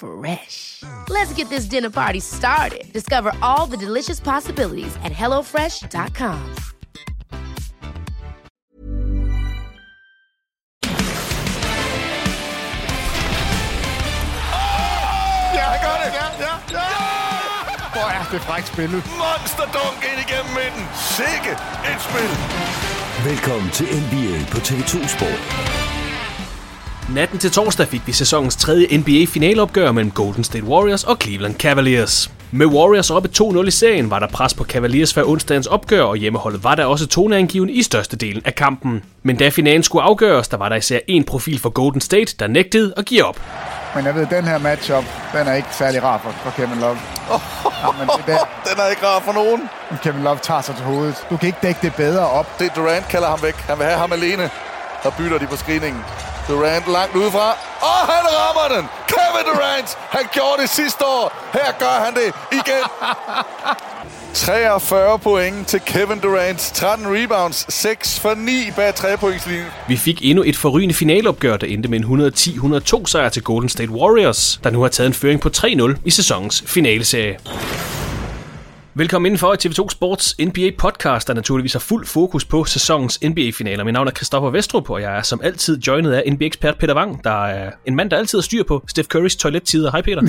Fresh. Let's get this dinner party started. Discover all the delicious possibilities at hellofresh.com. Ja, han gør det. Ja, ja, ja. Hvor er det frækt spillet. Monsterdunk ind igennem midten. Sikke et spil. Velkommen til NBA på TV2 Sport. Natten til torsdag fik vi sæsonens tredje NBA-finaleopgør mellem Golden State Warriors og Cleveland Cavaliers. Med Warriors oppe 2-0 i serien var der pres på Cavaliers før onsdagens opgør, og hjemmeholdet var der også toneangivende i størstedelen af kampen. Men da finalen skulle afgøres, der var der især en profil for Golden State, der nægtede at give op. Men jeg ved, den her matchup, den er ikke særlig rar for, for Kevin Love. Ja, men det der, Den er ikke rar for nogen. Kevin Love tager sig til hovedet. Du kan ikke dække det bedre op. Det Durant kalder ham væk. Han vil have ham alene. Der bytter de på screeningen. Durant langt udefra. Og han rammer den! Kevin Durant! Han gjorde det sidste år. Her gør han det igen. 43 point til Kevin Durant. 13 rebounds. 6 for 9 bag 3-pointslinjen. Vi fik endnu et forrygende finaleopgør, der endte med en 110-102 sejr til Golden State Warriors, der nu har taget en føring på 3-0 i sæsonens finaleserie. Velkommen indenfor i TV2 Sports NBA podcast, der naturligvis har fuld fokus på sæsonens NBA-finaler. Mit navn er Christoffer Vestrup, og jeg er som altid joinet af NBA-ekspert Peter Wang, der er en mand, der altid har styr på Steph Currys toilettider. Hej Peter.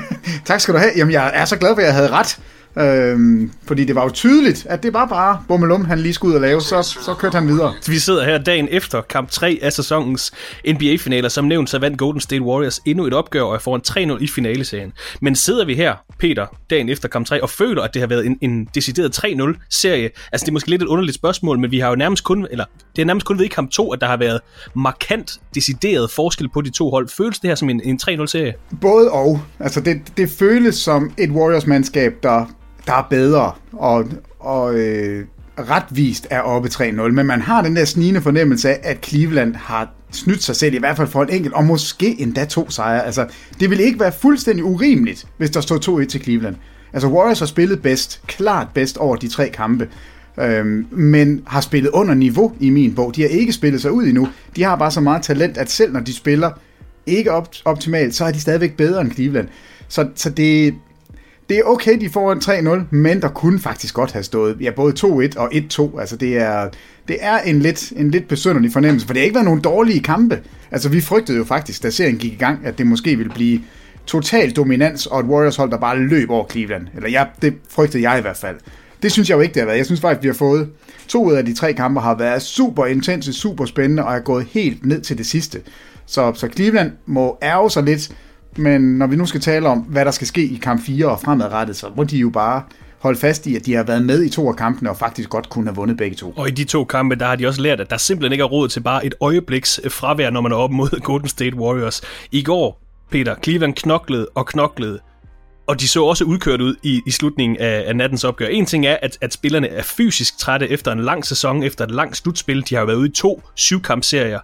Tak skal du have. Jamen, jeg er så glad for, at jeg havde ret. Øhm, fordi det var jo tydeligt, at det var bare Bummelum, han lige skulle ud og lave, så, så kørte han videre. Vi sidder her dagen efter kamp 3 af sæsonens NBA-finaler. Som nævnt, så vandt Golden State Warriors endnu et opgør, og er foran 3-0 i finaleserien. Men sidder vi her, Peter, dagen efter kamp 3, og føler, at det har været en, en decideret 3-0-serie? Altså, det er måske lidt et underligt spørgsmål, men vi har jo nærmest kun, eller det er nærmest kun ved i kamp 2, at der har været markant decideret forskel på de to hold. Føles det her som en, en 3-0-serie? Både og. Altså, det, det føles som et Warriors-mandskab, der, der er bedre, og, og øh, retvist er oppe 3-0. Men man har den der snigende fornemmelse af, at Cleveland har snydt sig selv, i hvert fald for en enkelt, og måske endda to sejre. Altså, det ville ikke være fuldstændig urimeligt, hvis der stod 2-1 til Cleveland. Altså, Warriors har spillet bedst, klart bedst over de tre kampe, øhm, men har spillet under niveau i min bog. De har ikke spillet sig ud endnu. De har bare så meget talent, at selv når de spiller ikke op- optimalt, så er de stadigvæk bedre end Cleveland. Så, så det, det er okay, de får en 3-0, men der kunne faktisk godt have stået ja, både 2-1 og 1-2. Altså det er, det er en lidt, en lidt besynderlig fornemmelse, for det har ikke været nogen dårlige kampe. Altså vi frygtede jo faktisk, da serien gik i gang, at det måske ville blive total dominans, og et Warriors hold, der bare løb over Cleveland. Eller ja, det frygtede jeg i hvert fald. Det synes jeg jo ikke, det har været. Jeg synes faktisk, vi har fået to ud af de tre kampe har været super intense, super spændende, og er gået helt ned til det sidste. Så, så Cleveland må ærge sig lidt, men når vi nu skal tale om, hvad der skal ske i kamp 4 og fremadrettet, så må de jo bare holde fast i, at de har været med i to af kampene og faktisk godt kunne have vundet begge to. Og i de to kampe, der har de også lært, at der simpelthen ikke er råd til bare et øjebliks øh, fravær, når man er op mod Golden State Warriors. I går, Peter, Cleveland knoklede og knoklede og de så også udkørt ud i, i slutningen af, af nattens opgør. En ting er, at, at spillerne er fysisk trætte efter en lang sæson, efter et langt slutspil. De har været ude i to syvkampserier.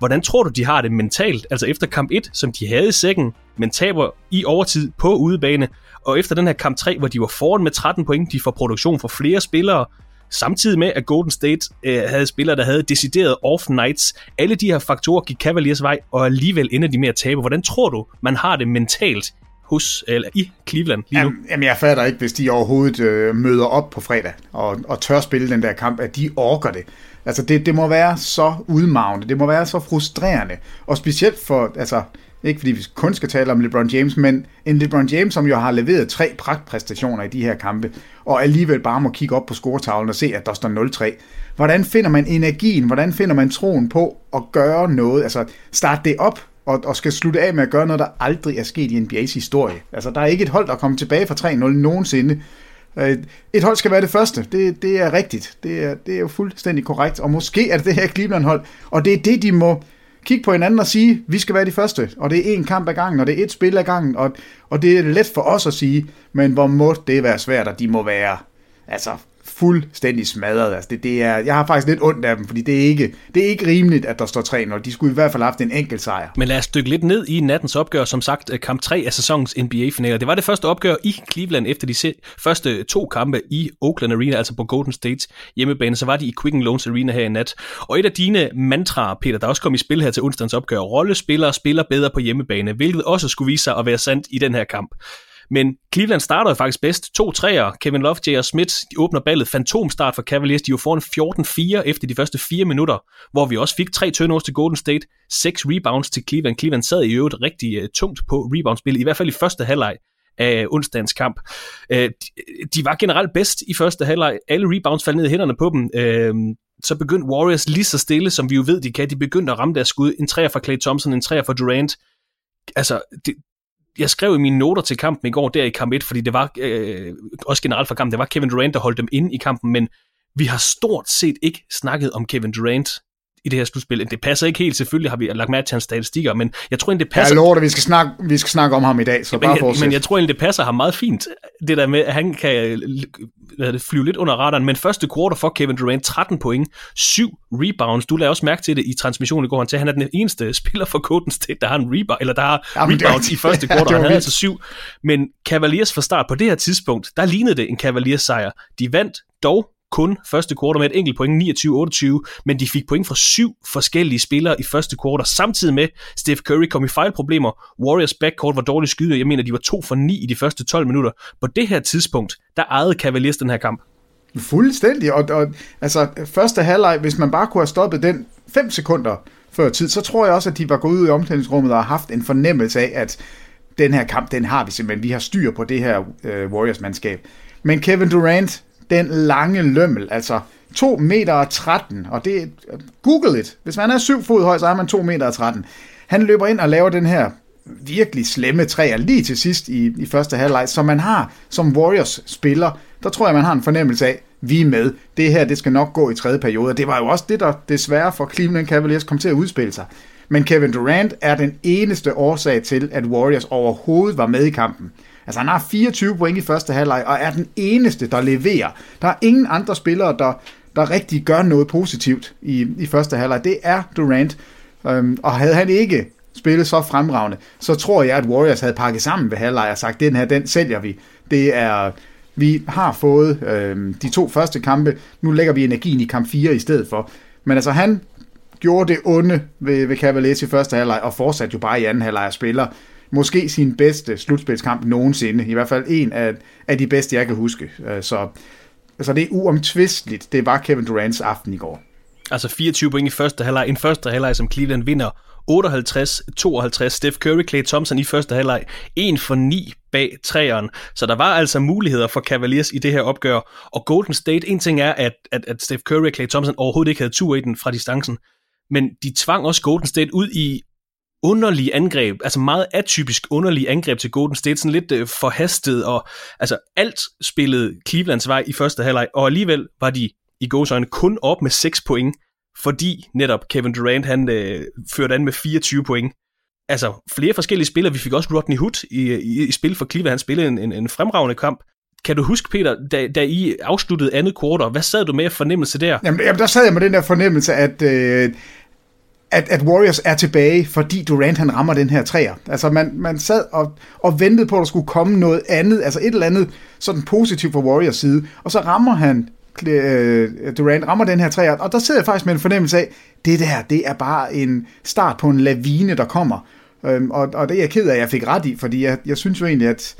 Hvordan tror du, de har det mentalt? Altså efter kamp 1, som de havde i sækken, men taber i overtid på udebane, og efter den her kamp 3, hvor de var foran med 13 point, de får produktion for flere spillere, samtidig med, at Golden State øh, havde spillere, der havde decideret off nights. Alle de her faktorer gik Cavaliers vej, og alligevel ender de med at tabe. Hvordan tror du, man har det mentalt hos, eller i Cleveland lige nu? Jamen, jamen jeg fatter ikke, hvis de overhovedet øh, møder op på fredag og, og tør spille den der kamp, at de orker det. Altså det, det må være så udmavende, det må være så frustrerende, og specielt for, altså ikke fordi vi kun skal tale om LeBron James, men en LeBron James, som jo har leveret tre pragtpræstationer i de her kampe, og alligevel bare må kigge op på scoretavlen og se, at der står 0-3. Hvordan finder man energien? Hvordan finder man troen på at gøre noget? Altså starte det op og, og skal slutte af med at gøre noget, der aldrig er sket i NBA's historie. Altså der er ikke et hold, der er kommet tilbage fra 3-0 nogensinde. Øh, et hold skal være det første. Det, det er rigtigt. Det er, det er jo fuldstændig korrekt. Og måske er det det her Cleveland-hold. Og det er det, de må kigge på hinanden og sige, vi skal være de første, og det er én kamp ad gangen, og det er et spil ad gangen, og, og det er let for os at sige, men hvor må det være svært, at de må være altså fuldstændig smadret. Altså det, det er, jeg har faktisk lidt ondt af dem, fordi det er ikke, det er ikke rimeligt, at der står 3-0. De skulle i hvert fald have haft en enkelt sejr. Men lad os dykke lidt ned i nattens opgør, som sagt øh, kamp 3 af sæsonens NBA-finaler. Det var det første opgør i Cleveland efter de første to kampe i Oakland Arena, altså på Golden State hjemmebane. Så var de i Quicken Loans Arena her i nat. Og et af dine mantraer, Peter, der også kom i spil her til onsdagens opgør, rollespillere spiller bedre på hjemmebane, hvilket også skulle vise sig at være sandt i den her kamp. Men Cleveland starter faktisk bedst. To træer, Kevin Love, J.R. Smith, de åbner ballet. Fantomstart for Cavaliers. De er jo foran 14-4 efter de første fire minutter, hvor vi også fik tre turnovers til Golden State, seks rebounds til Cleveland. Cleveland sad i øvrigt rigtig uh, tungt på reboundspillet, i hvert fald i første halvleg af onsdagens kamp. Uh, de, de var generelt bedst i første halvleg. Alle rebounds faldt ned i hænderne på dem. Uh, så begyndte Warriors lige så stille, som vi jo ved, de kan. De begyndte at ramme deres skud. En træer for Clay Thompson, en træer for Durant. Altså, det, jeg skrev i mine noter til kampen i går, der i kamp 1, fordi det var, øh, også generelt for kampen, det var Kevin Durant, der holdt dem inde i kampen, men vi har stort set ikke snakket om Kevin Durant i det her slutspil. Det passer ikke helt, selvfølgelig har vi lagt mærke til hans statistikker, men jeg tror egentlig, det passer... Jeg lover dig, vi skal snakke, vi skal snakke om ham i dag, så ja, bare fortsæt. Men jeg tror egentlig, det passer ham meget fint, det der med, at han kan hvad det, flyve lidt under radaren, men første quarter for Kevin Durant, 13 point, 7 rebounds. Du lagde også mærke til det i transmissionen i går, han til, han er den eneste spiller for Golden State, der har en rebound, eller der har Jamen, rebounds det, i første quarter, ja, han havde altså 7. Men Cavaliers fra start på det her tidspunkt, der lignede det en Cavaliers sejr. De vandt dog kun første kvartal med et enkelt point, 29-28, men de fik point fra syv forskellige spillere i første kvartal, samtidig med Steph Curry kom i fejlproblemer. Warriors backcourt var dårligt skyde, jeg mener, de var to for ni i de første 12 minutter. På det her tidspunkt, der ejede Cavaliers den her kamp. Fuldstændig, og, og altså første halvleg, hvis man bare kunne have stoppet den 5 sekunder før tid, så tror jeg også, at de var gået ud i omklædningsrummet og har haft en fornemmelse af, at den her kamp, den har vi simpelthen. Vi har styr på det her øh, Warriors-mandskab. Men Kevin Durant, den lange lømmel, altså 2 meter 13, og det google it. Hvis man er 7 fod høj, så er man 2 meter 13. Han løber ind og laver den her virkelig slemme træer lige til sidst i, i første halvleg, som man har som Warriors-spiller. Der tror jeg, man har en fornemmelse af, vi er med. Det her, det skal nok gå i tredje periode. Det var jo også det, der desværre for Cleveland Cavaliers kom til at udspille sig. Men Kevin Durant er den eneste årsag til, at Warriors overhovedet var med i kampen. Altså han har 24 point i første halvleg, og er den eneste, der leverer. Der er ingen andre spillere, der, der rigtig gør noget positivt i, i første halvleg. Det er Durant. Øhm, og havde han ikke spillet så fremragende, så tror jeg, at Warriors havde pakket sammen ved halvleg og sagt, den her, den sælger vi. Det er, vi har fået øhm, de to første kampe, nu lægger vi energien i kamp 4 i stedet for. Men altså han gjorde det onde ved, ved Cavaliers i første halvleg, og fortsatte jo bare i anden halvleg og spiller måske sin bedste slutspilskamp nogensinde. I hvert fald en af, af de bedste, jeg kan huske. Øh, så, så det er uomtvisteligt. Det var Kevin Durants aften i går. Altså 24 point i første halvleg. En første halvleg, som Cleveland vinder 58-52. Steph Curry, Clay Thompson i første halvleg. 1 for 9 bag træeren. Så der var altså muligheder for Cavaliers i det her opgør. Og Golden State, en ting er, at, at, at Steph Curry og Clay Thompson overhovedet ikke havde tur i den fra distancen. Men de tvang også Golden State ud i underlige angreb, altså meget atypisk underlige angreb til Golden State, sådan lidt øh, forhastet, og altså alt spillede Clevelands vej i første halvleg, og alligevel var de i gåsøjne kun op med 6 point, fordi netop Kevin Durant han øh, førte an med 24 point. altså, flere forskellige spillere. Vi fik også Rodney Hood i, i, i spil for Cleveland. Han spillede en, en, en fremragende kamp. Kan du huske, Peter, da, da I afsluttede andet kvartal, hvad sad du med fornemmelse der? Jamen, jamen der sad jeg med den der fornemmelse, at, øh, at, at Warriors er tilbage, fordi Durant han rammer den her træer. Altså man, man sad og, og ventede på, at der skulle komme noget andet, altså et eller andet sådan positivt fra Warriors side, og så rammer han øh, Durant rammer den her træer, og der sidder jeg faktisk med en fornemmelse af, det der, det er bare en start på en lavine, der kommer. Øhm, og, og det er jeg ked af, at jeg fik ret i, fordi jeg, jeg synes jo egentlig, at,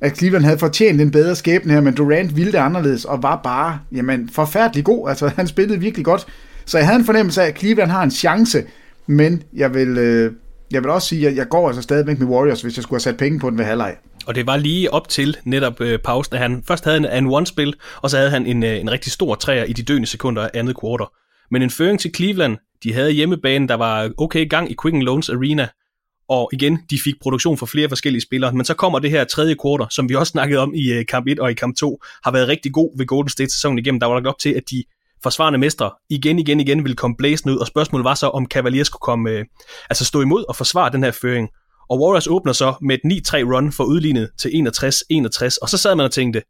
at Cleveland havde fortjent en bedre skæbne her, men Durant ville det anderledes, og var bare, jamen, forfærdelig god. Altså, han spillede virkelig godt. Så jeg havde en fornemmelse af, at Cleveland har en chance, men jeg vil, øh, jeg vil også sige, at jeg går altså stadigvæk med Warriors, hvis jeg skulle have sat penge på den ved halvleg. Og det var lige op til netop øh, pausen, at han først havde en, en one-spil, og så havde han en, øh, en rigtig stor træer i de døende sekunder af andet kvartal. Men en føring til Cleveland, de havde hjemmebane, der var okay gang i Quicken Loans Arena, og igen, de fik produktion for flere forskellige spillere, men så kommer det her tredje kvartal, som vi også snakkede om i øh, kamp 1 og i kamp 2, har været rigtig god ved Golden State sæsonen igennem. Der var lagt op til, at de forsvarende mestre igen, igen, igen ville komme blæsende ud, og spørgsmålet var så, om Cavaliers skulle komme, uh, altså stå imod og forsvare den her føring. Og Warriors åbner så med et 9-3 run for udlignet til 61-61, og så sad man og tænkte,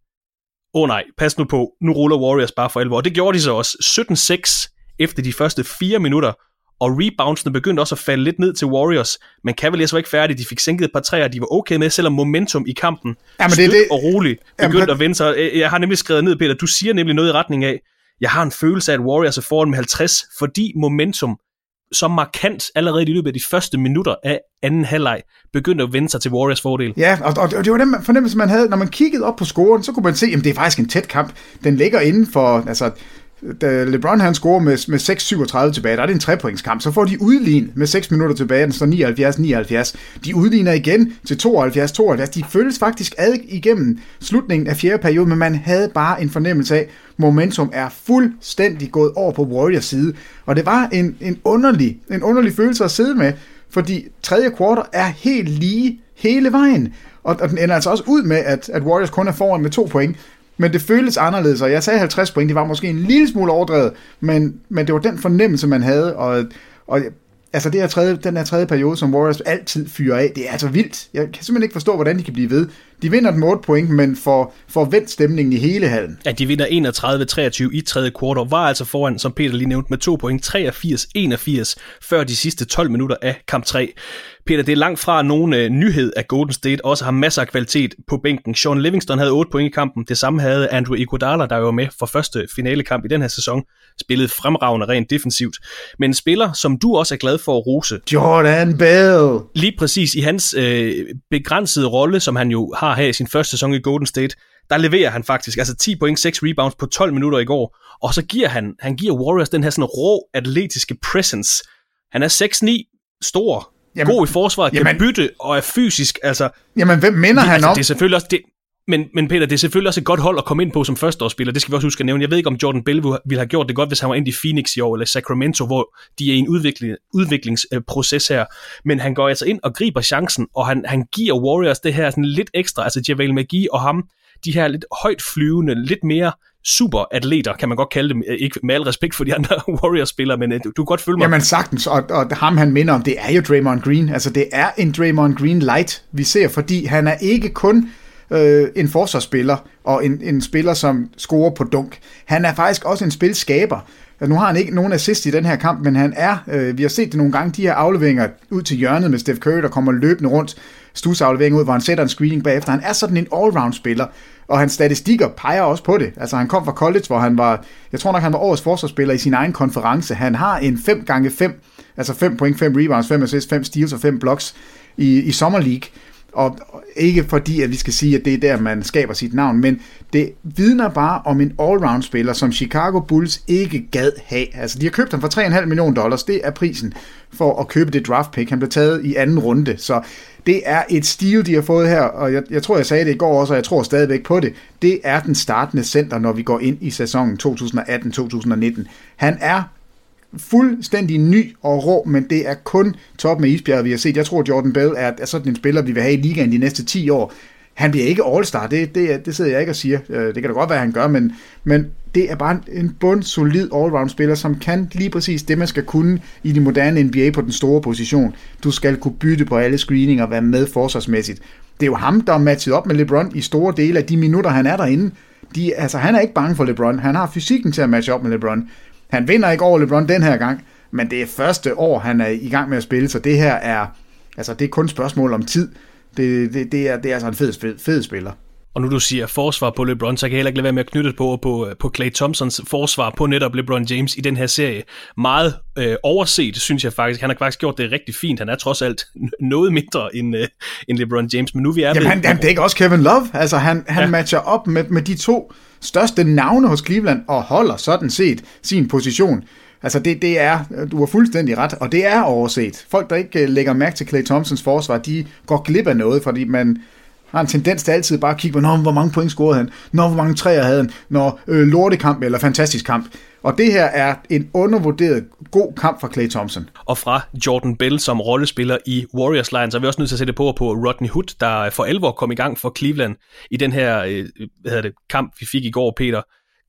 åh oh nej, pas nu på, nu ruller Warriors bare for alvor. Og det gjorde de så også 17-6 efter de første fire minutter, og reboundsene begyndte også at falde lidt ned til Warriors, men Cavaliers var ikke færdige, de fik sænket et par træer, de var okay med, selvom momentum i kampen ja, men det, det, og roligt begyndte jamen, at vende sig. Jeg har nemlig skrevet ned, Peter, du siger nemlig noget i retning af, jeg har en følelse af, at Warriors er foran med 50, fordi momentum så markant allerede i løbet af de første minutter af anden halvleg begyndte at vende sig til Warriors fordel. Ja, og, og, det var den fornemmelse, man havde, når man kiggede op på scoren, så kunne man se, at det er faktisk en tæt kamp. Den ligger inden for, altså da LeBron han scorer med, med 6-37 tilbage, der er det en trepointskamp, så får de udlign med 6 minutter tilbage, den står 79-79. De udligner igen til 72-72. De føles faktisk ad igennem slutningen af fjerde periode, men man havde bare en fornemmelse af, momentum er fuldstændig gået over på Warriors side. Og det var en, en, underlig, en underlig følelse at sidde med, fordi tredje kvartal er helt lige hele vejen. Og, og den ender altså også ud med, at, at Warriors kun er foran med to point. Men det føles anderledes, og jeg sagde 50 point, det var måske en lille smule overdrevet, men, men det var den fornemmelse, man havde, og, og altså det her tredje, den her tredje periode, som Warriors altid fyrer af, det er altså vildt. Jeg kan simpelthen ikke forstå, hvordan de kan blive ved. De vinder den 8 point, men får, får vendt stemningen i hele hallen. Ja, de vinder 31-23 i tredje kvartal, var altså foran, som Peter lige nævnte, med 2 point, 83-81, før de sidste 12 minutter af kamp 3. Peter, det er langt fra nogen øh, nyhed, at Golden State også har masser af kvalitet på bænken. Sean Livingston havde 8 point i kampen. Det samme havde Andrew Iguodala, der var med for første finalekamp i den her sæson. Spillede fremragende rent defensivt. Men en spiller, som du også er glad for at rose. Jordan Bell. Lige præcis i hans øh, begrænsede rolle, som han jo har her i sin første sæson i Golden State, der leverer han faktisk altså 10 point, 6 rebounds på 12 minutter i går. Og så giver han, han giver Warriors den her sådan rå atletiske presence. Han er 6'9, stor, jamen, god i forsvaret, jamen, kan bytte og er fysisk. Altså, jamen, hvem minder det, han altså, om? Det er selvfølgelig også, det, men, men Peter, det er selvfølgelig også et godt hold at komme ind på som førsteårsspiller. Det skal vi også huske at nævne. Jeg ved ikke, om Jordan Bell ville have gjort det godt, hvis han var ind i Phoenix i år, eller Sacramento, hvor de er i en udvikling, udviklingsproces her. Men han går altså ind og griber chancen, og han, han giver Warriors det her sådan lidt ekstra, altså Javel McGee og ham, de her lidt højt flyvende, lidt mere superatleter, kan man godt kalde dem. Øh, ikke med al respekt for de andre Warriors-spillere, men øh, du, du kan godt følge mig. Jamen sagtens, og, og ham han minder om, det er jo Draymond Green. Altså det er en Draymond Green light, vi ser, fordi han er ikke kun øh, en forsvarsspiller og en, en spiller, som scorer på dunk. Han er faktisk også en spilskaber. Nu har han ikke nogen assist i den her kamp, men han er, øh, vi har set det nogle gange, de her afleveringer ud til hjørnet med Steph Curry, der kommer løbende rundt, stusaflevering ud, hvor han sætter en screening bagefter. Han er sådan en all-round spiller, og hans statistikker peger også på det. Altså han kom fra college, hvor han var, jeg tror nok han var årets forsvarsspiller i sin egen konference. Han har en 5 gange 5 altså 5 point, 5 rebounds, 5 assists, 5 steals og 5 blocks i, i Summer League. Og ikke fordi, at vi skal sige, at det er der, man skaber sit navn, men det vidner bare om en all-round spiller, som Chicago Bulls ikke gad have. Altså, de har købt ham for 3,5 millioner dollars. Det er prisen for at købe det draft pick. Han blev taget i anden runde, så det er et stil, de har fået her, og jeg, jeg tror, jeg sagde det i går også, og jeg tror stadigvæk på det. Det er den startende center, når vi går ind i sæsonen 2018-2019. Han er fuldstændig ny og rå, men det er kun top med isbjerget, vi har set. Jeg tror, Jordan Bell er, er sådan en spiller, vi vil have i ligaen de næste 10 år. Han bliver ikke all-star, det, det, det sidder jeg ikke og siger. Øh, det kan da godt være, han gør, men, men det er bare en bund solid all-round spiller, som kan lige præcis det, man skal kunne i de moderne NBA på den store position. Du skal kunne bytte på alle screeninger og være med forsvarsmæssigt. Det er jo ham, der er matchet op med LeBron i store dele af de minutter, han er derinde. De, altså, han er ikke bange for LeBron. Han har fysikken til at matche op med LeBron. Han vinder ikke over LeBron den her gang, men det er første år, han er i gang med at spille, så det her er, altså, det er kun et spørgsmål om tid. Det, det, det, er, det er altså en fed, fed, spiller. Og nu du siger forsvar på LeBron, så kan jeg heller ikke lade være med at knytte på, på, på Clay Thompsons forsvar på netop LeBron James i den her serie. Meget øh, overset, synes jeg faktisk. Han har faktisk gjort det rigtig fint. Han er trods alt noget mindre end, øh, end LeBron James, men nu vi er Jamen, han, han, det er ikke også Kevin Love. Altså, han, han ja. matcher op med, med de to største navne hos Cleveland og holder sådan set sin position. Altså det, det er, du har fuldstændig ret, og det er overset. Folk, der ikke øh, lægger mærke til Clay Thompsons forsvar, de går glip af noget, fordi man, har en tendens til altid bare at kigge på, Nå, hvor mange point scorede han, Nå, hvor mange træer havde han, Nå, øh, lortekamp eller fantastisk kamp. Og det her er en undervurderet god kamp fra Clay Thompson. Og fra Jordan Bell som rollespiller i Warriors line, så er vi også nødt til at sætte på på Rodney Hood, der for alvor kom i gang for Cleveland i den her øh, hvad hedder det, kamp, vi fik i går, Peter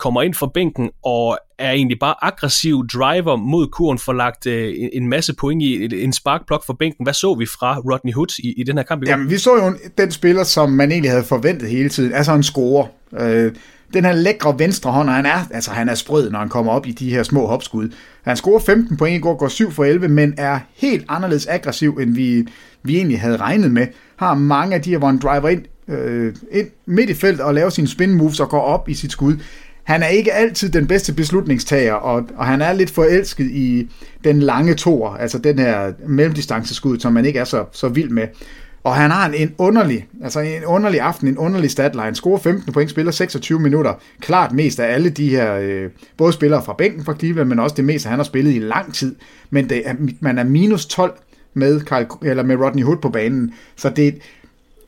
kommer ind fra bænken og er egentlig bare aggressiv driver mod kurven, for lagt øh, en masse point i en sparkplok for bænken. Hvad så vi fra Rodney Hood i, i den her kamp? Jamen, vi så jo den spiller, som man egentlig havde forventet hele tiden, altså en scorer. Øh, den her lækre venstre hånd, og han er, altså han er sprød, når han kommer op i de her små hopskud. Han scorer 15 point i går, går 7 for 11, men er helt anderledes aggressiv, end vi, vi egentlig havde regnet med. Har mange af de her, hvor han driver ind, øh, ind midt i felt og laver sine spin moves og går op i sit skud han er ikke altid den bedste beslutningstager, og, og han er lidt forelsket i den lange tor, altså den her mellemdistanceskud, som man ikke er så, så vild med. Og han har en, en underlig, altså en underlig aften, en underlig statline. Scorer 15 point, spiller 26 minutter. Klart mest af alle de her, øh, både spillere fra bænken fra Cleveland, men også det meste, han har spillet i lang tid. Men det er, man er minus 12 med, Carl, eller med Rodney Hood på banen. Så det,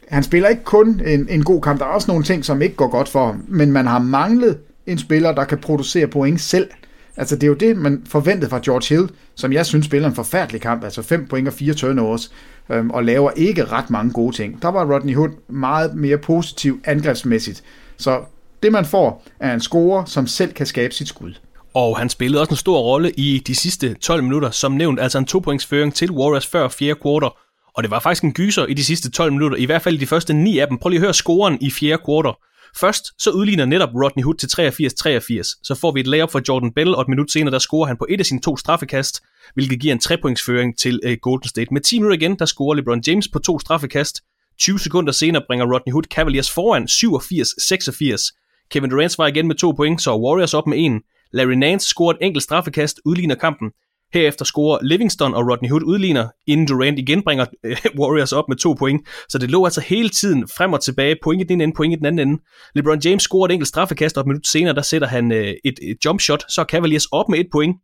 han spiller ikke kun en, en god kamp, der er også nogle ting, som ikke går godt for ham. Men man har manglet en spiller, der kan producere point selv. Altså det er jo det, man forventede fra George Hill, som jeg synes spiller en forfærdelig kamp, altså 5 point og 4 turnovers, øhm, og laver ikke ret mange gode ting. Der var Rodney Hood meget mere positiv angrebsmæssigt. Så det man får er en scorer, som selv kan skabe sit skud. Og han spillede også en stor rolle i de sidste 12 minutter, som nævnt, altså en to-pointsføring til Warriors før fjerde kvartal. Og det var faktisk en gyser i de sidste 12 minutter, i hvert fald i de første 9 af dem. Prøv lige at høre scoren i fjerde kvartal. Først så udligner netop Rodney Hood til 83-83. Så får vi et layup fra Jordan Bell, og et minut senere, der scorer han på et af sine to straffekast, hvilket giver en trepointsføring til uh, Golden State. Med 10 minutter igen, der scorer LeBron James på to straffekast. 20 sekunder senere bringer Rodney Hood Cavaliers foran 87-86. Kevin Durant var igen med to point, så Warriors op med en. Larry Nance scorer et enkelt straffekast, udligner kampen. Herefter scorer Livingston og Rodney Hood udligner, inden Durant igen bringer øh, Warriors op med to point. Så det lå altså hele tiden frem og tilbage, point i den ende, point i den anden ende. LeBron James scorer et enkelt straffekast, og et minut senere, der sætter han øh, et, et jump shot, så er Cavaliers op med et point.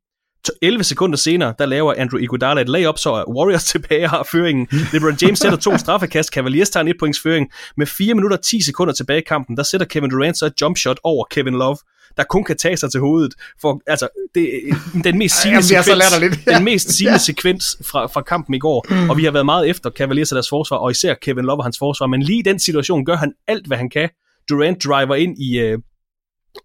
11 sekunder senere, der laver Andrew Iguodala et layup, så er Warriors tilbage har føringen. LeBron James sætter to straffekast, Cavaliers tager en et points føring. Med 4 minutter 10 sekunder tilbage i kampen, der sætter Kevin Durant så et jump shot over Kevin Love der kun kan tage sig til hovedet. For, altså, det, den mest sigende sekvens, den mest sigende sekvens fra, fra kampen i går, mm. og vi har været meget efter Cavaliers og deres forsvar, og især Kevin Love og hans forsvar, men lige i den situation gør han alt, hvad han kan. Durant driver ind i, øh,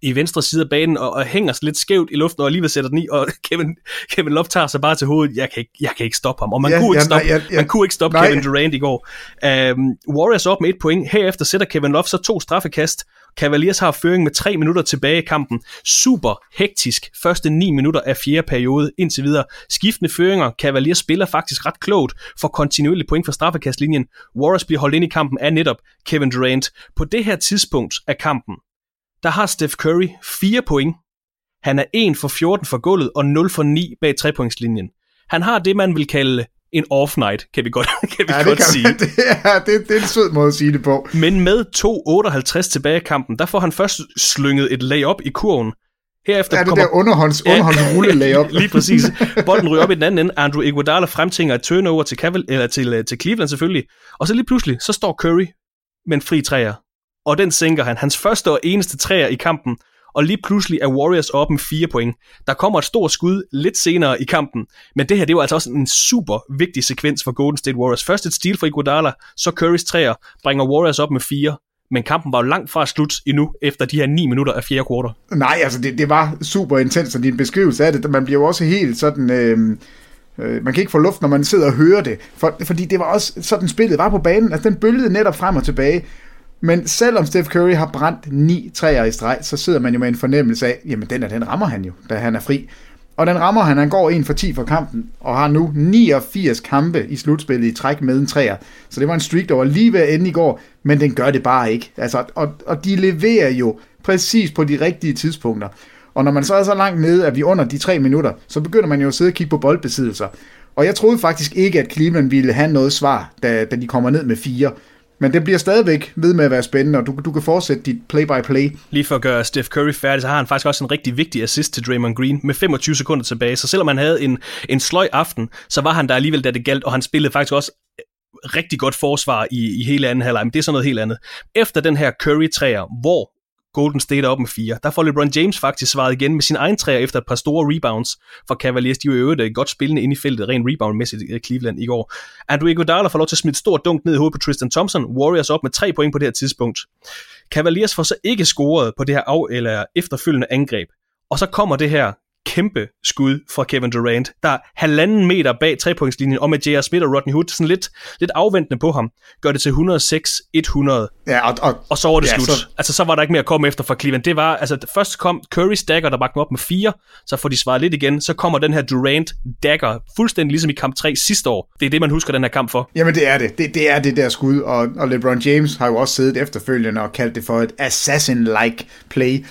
i venstre side af banen og, og hænger sig lidt skævt i luften og alligevel sætter den i, og Kevin, Kevin Love tager sig bare til hovedet. Jeg kan ikke, jeg kan ikke stoppe ham. Og man, ja, kunne, ikke ja, stoppe, nej, ja, ja. man kunne ikke stoppe nej. Kevin Durant i går. Um, Warriors op med et point. Herefter sætter Kevin Love så to straffekast. Cavaliers har føring med 3 minutter tilbage i kampen. Super hektisk første 9 minutter af fjerde periode indtil videre. Skiftende føringer. Cavaliers spiller faktisk ret klogt for kontinuerligt point fra straffekastlinjen. Warriors bliver holdt ind i kampen af netop Kevin Durant. På det her tidspunkt af kampen, der har Steph Curry 4 point. Han er 1 for 14 for gulvet og 0 for 9 bag trepointslinjen. Han har det, man vil kalde en off-night, kan vi godt, kan vi ja, godt det kan sige. Man, det, er, det, det er en sød måde at sige det på. Men med 2.58 tilbage i kampen, der får han først slynget et layup i kurven. Herefter ja, det kommer, der underhånds, underhåndsrulle layup. lige præcis. Bolden ryger op i den anden ende. Andrew Iguodala fremtvinger et turnover til, Caval, eller til, øh, til Cleveland selvfølgelig. Og så lige pludselig, så står Curry med en fri træer og den sænker han. Hans første og eneste træer i kampen, og lige pludselig er Warriors oppe med fire point. Der kommer et stort skud lidt senere i kampen, men det her det var altså også en super vigtig sekvens for Golden State Warriors. Først et steal fra Iguodala, så Currys træer bringer Warriors op med fire. men kampen var jo langt fra slut endnu, efter de her 9 minutter af fjerde kvartal. Nej, altså det, det var super intens, og din beskrivelse af det, man bliver jo også helt sådan... Øhm, øh, man kan ikke få luft, når man sidder og hører det, for, fordi det var også sådan spillet var på banen, altså den bølgede netop frem og tilbage, men selvom Steph Curry har brændt ni træer i streg, så sidder man jo med en fornemmelse af, jamen den, er, den rammer han jo, da han er fri. Og den rammer han, han går en for 10 for kampen, og har nu 89 kampe i slutspillet i træk med en træer. Så det var en streak, der var lige ved at ende i går, men den gør det bare ikke. Altså, og, og de leverer jo præcis på de rigtige tidspunkter. Og når man så er så langt nede, at vi under de tre minutter, så begynder man jo at sidde og kigge på boldbesiddelser. Og jeg troede faktisk ikke, at Cleveland ville have noget svar, da, da de kommer ned med fire. Men det bliver stadigvæk ved med at være spændende, og du, du kan fortsætte dit play-by-play. Lige for at gøre Steph Curry færdig, så har han faktisk også en rigtig vigtig assist til Draymond Green med 25 sekunder tilbage. Så selvom han havde en, en sløj aften, så var han der alligevel, da det galt, og han spillede faktisk også øh, rigtig godt forsvar i, i hele anden halvleg, men det er sådan noget helt andet. Efter den her Curry-træer, hvor Golden State er op med fire. Der får LeBron James faktisk svaret igen med sin egen træer efter et par store rebounds for Cavaliers. De var jo øvrigt øh, godt spillende ind i feltet, rent reboundmæssigt i Cleveland i går. Andrew Iguodala får lov til at smide et stort dunk ned i hovedet på Tristan Thompson. Warriors op med tre point på det her tidspunkt. Cavaliers får så ikke scoret på det her af- eller efterfølgende angreb. Og så kommer det her kæmpe skud fra Kevin Durant, der er halvanden meter bag trepointslinjen, og med J.R. Smith og Rodney Hood sådan lidt, lidt afventende på ham, gør det til 106-100. Ja, og, og, og så var det ja, slut. Så... Altså, så var der ikke mere at komme efter for Cleveland. Det var, altså, først kom Curry Dagger, der bagte op med fire, så får de svaret lidt igen, så kommer den her Durant Dagger, fuldstændig ligesom i kamp 3 sidste år. Det er det, man husker den her kamp for. Jamen, det er det. Det, det er det der skud, og, og LeBron James har jo også siddet efterfølgende og kaldt det for et assassin-like play,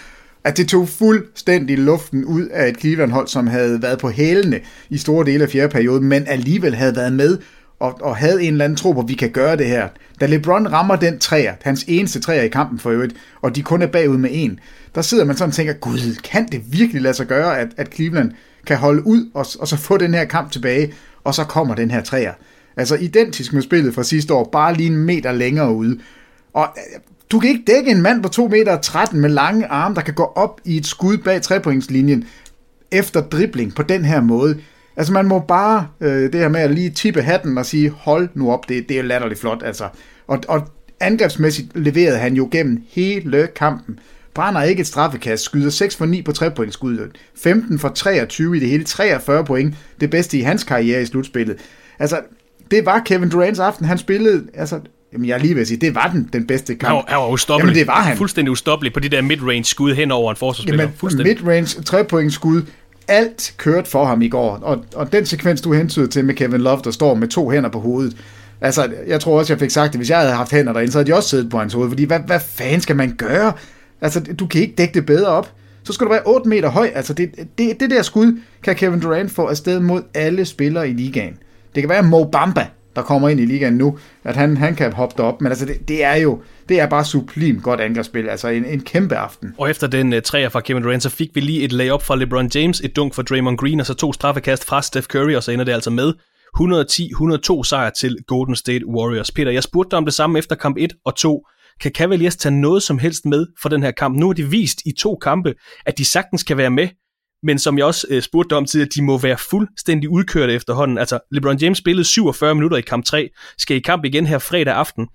at det tog fuldstændig luften ud af et Cleveland-hold, som havde været på hælene i store dele af fjerde periode, men alligevel havde været med og, og havde en eller anden tro på, at vi kan gøre det her. Da LeBron rammer den træer, hans eneste træer i kampen for øvrigt, og de kun er bagud med en, der sidder man sådan og tænker, gud, kan det virkelig lade sig gøre, at, at Cleveland kan holde ud og, og så få den her kamp tilbage, og så kommer den her træer. Altså identisk med spillet fra sidste år, bare lige en meter længere ude. Og du kan ikke dække en mand på 2 meter 13 med lange arme, der kan gå op i et skud bag trepointslinjen efter dribling på den her måde. Altså man må bare øh, det her med at lige tippe hatten og sige, hold nu op, det, det er latterligt flot. Altså. Og, og angrebsmæssigt leverede han jo gennem hele kampen. Brænder ikke et straffekast, skyder 6 for 9 på trepointskuddet, 15 for 23 i det hele, 43 point, det bedste i hans karriere i slutspillet. Altså, det var Kevin Durants aften, han spillede, altså Jamen, jeg er lige ved at sige, det var den, den bedste kamp. Han var, han var ustoppelig. Jamen, det var han. Fuldstændig ustoppelig på de der mid-range skud hen over en forsvarsspiller. Jamen, mid-range, tre skud, alt kørte for ham i går. Og, og den sekvens, du hentyder til med Kevin Love, der står med to hænder på hovedet. Altså, jeg tror også, jeg fik sagt det, hvis jeg havde haft hænder derinde, så havde de også siddet på hans hoved. Fordi, hvad, hvad fanden skal man gøre? Altså, du kan ikke dække det bedre op. Så skal du være 8 meter høj. Altså, det, det, det der skud kan Kevin Durant få afsted mod alle spillere i ligaen. Det kan være Mo Bamba, der kommer ind i ligaen nu, at han, han kan hoppe op. Men altså, det, det, er jo det er bare sublim godt angrebsspil. Altså en, en kæmpe aften. Og efter den uh, træer fra Kevin Durant, så fik vi lige et layup fra LeBron James, et dunk fra Draymond Green, og så to straffekast fra Steph Curry, og så ender det altså med 110-102 sejr til Golden State Warriors. Peter, jeg spurgte dig om det samme efter kamp 1 og 2. Kan Cavaliers tage noget som helst med for den her kamp? Nu har de vist i to kampe, at de sagtens kan være med, men som jeg også øh, spurgte dig om tidligere, de må være fuldstændig udkørte efterhånden. Altså, LeBron James spillede 47 minutter i kamp 3, skal i kamp igen her fredag aften.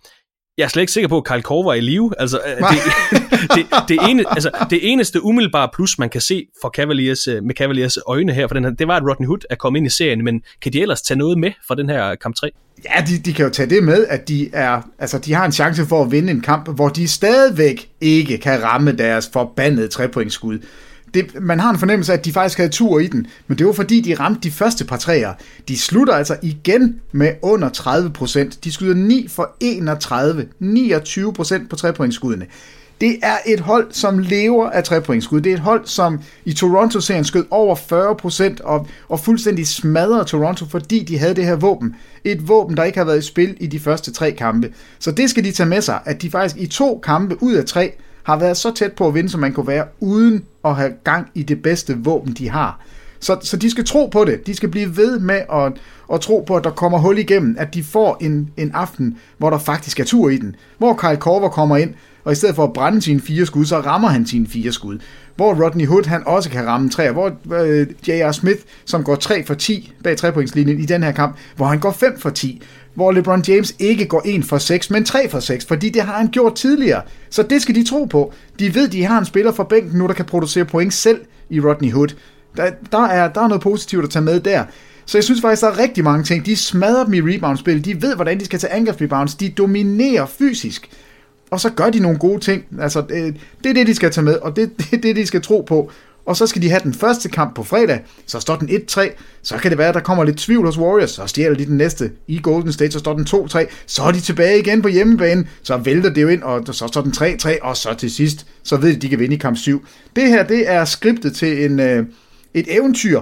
Jeg er slet ikke sikker på, at Kyle Korver er i live. Altså, øh, det, det, det, ene, altså, det eneste umiddelbare plus, man kan se for Cavaliers, øh, med Cavaliers øjne her, for den her, det var, at Rodney Hood er kommet ind i serien, men kan de ellers tage noget med for den her kamp 3? Ja, de, de kan jo tage det med, at de, er, altså, de har en chance for at vinde en kamp, hvor de stadigvæk ikke kan ramme deres forbandede trepointsskud det, man har en fornemmelse af, at de faktisk havde tur i den, men det var fordi, de ramte de første par træer. De slutter altså igen med under 30 procent. De skyder 9 for 31, 29 procent på trepointskuddene. Det er et hold, som lever af trepointsskud. Det er et hold, som i Toronto-serien skød over 40 procent og, og fuldstændig smadrede Toronto, fordi de havde det her våben. Et våben, der ikke har været i spil i de første tre kampe. Så det skal de tage med sig, at de faktisk i to kampe ud af tre har været så tæt på at vinde, som man kunne være, uden at have gang i det bedste våben, de har. Så, så de skal tro på det. De skal blive ved med at, at tro på, at der kommer hul igennem, at de får en, en aften, hvor der faktisk er tur i den. Hvor Kyle Korver kommer ind, og i stedet for at brænde sine fire skud, så rammer han sine fire skud. Hvor Rodney Hood, han også kan ramme træer. Hvor øh, J.R. Smith, som går 3 for 10 bag trepointslinjen i den her kamp, hvor han går 5 for 10 hvor LeBron James ikke går 1 for 6, men 3 for 6, fordi det har han gjort tidligere. Så det skal de tro på. De ved, de har en spiller fra bænken nu, der kan producere point selv i Rodney Hood. Der, der, er, der er noget positivt at tage med der. Så jeg synes faktisk, der er rigtig mange ting. De smadrer dem i rebound-spil. De ved, hvordan de skal tage angrebsrebounds. De dominerer fysisk. Og så gør de nogle gode ting. Altså, det, det er det, de skal tage med, og det, det er det, de skal tro på. Og så skal de have den første kamp på fredag, så står den 1-3. Så kan det være, at der kommer lidt tvivl hos Warriors, så stjæler de den næste i Golden State, så står den 2-3. Så er de tilbage igen på hjemmebane, så vælter det jo ind, og så står den 3-3, og så til sidst, så ved de, at de kan vinde i kamp 7. Det her, det er skriptet til en, øh, et eventyr,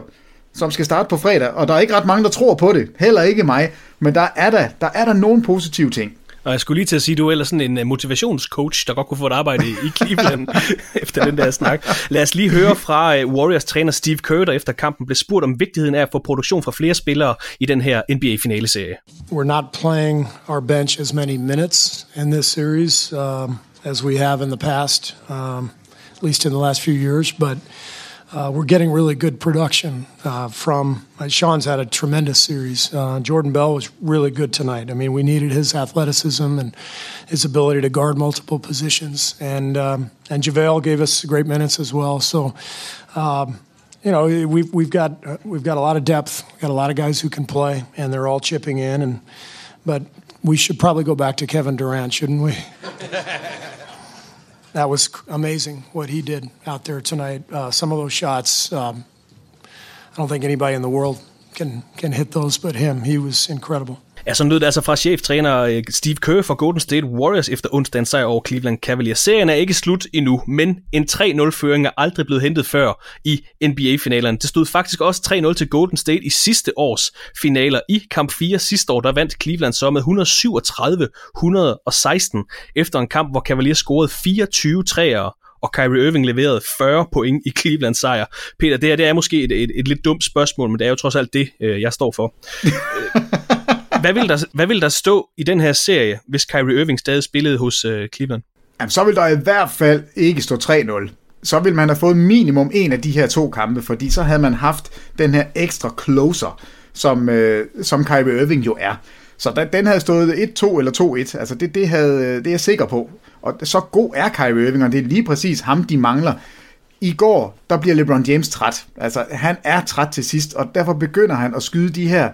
som skal starte på fredag, og der er ikke ret mange, der tror på det. Heller ikke mig, men der er der, der, er der nogle positive ting. Og jeg skulle lige til at sige, at du er ellers sådan en øh, motivationscoach, der godt kunne få et arbejde i, Cleveland efter den der snak. Lad os lige høre fra øh, Warriors træner Steve Kerr, der efter kampen blev spurgt om vigtigheden af at få produktion fra flere spillere i den her NBA-finaleserie. We're not playing our bench as many minutes in this series um, as we have in the past, um, at least in the last few years, but uh, we're getting really good production uh, from. Uh, Sean's had a tremendous series. Uh, Jordan Bell was really good tonight. I mean, we needed his athleticism and his ability to guard multiple positions, and um, and JaVale gave us great minutes as well. So. Um, you know we've we've got uh, we've got a lot of depth. We've got a lot of guys who can play, and they're all chipping in. And but we should probably go back to Kevin Durant, shouldn't we? that was amazing what he did out there tonight. Uh, some of those shots, um, I don't think anybody in the world can can hit those but him. He was incredible. Ja, så lød det altså fra cheftræner øh, Steve Kerr for Golden State Warriors efter onsdagens sejr over Cleveland Cavaliers. Serien er ikke slut endnu, men en 3-0-føring er aldrig blevet hentet før i NBA-finalerne. Det stod faktisk også 3-0 til Golden State i sidste års finaler. I kamp 4 sidste år, der vandt Cleveland så med 137-116 efter en kamp, hvor Cavaliers scorede 24 træer og Kyrie Irving leverede 40 point i Clevelands sejr. Peter, det her det er måske et, et, et lidt dumt spørgsmål, men det er jo trods alt det, øh, jeg står for. hvad, vil der, hvad vil der stå i den her serie, hvis Kyrie Irving stadig spillede hos øh, Cleveland? Jamen, så vil der i hvert fald ikke stå 3-0. Så vil man have fået minimum en af de her to kampe, fordi så havde man haft den her ekstra closer, som, øh, som Kyrie Irving jo er. Så da, den havde stået 1-2 eller 2-1. Altså det, det, havde, øh, det er jeg sikker på. Og så god er Kyrie Irving, og det er lige præcis ham, de mangler. I går, der bliver LeBron James træt. Altså, han er træt til sidst, og derfor begynder han at skyde de her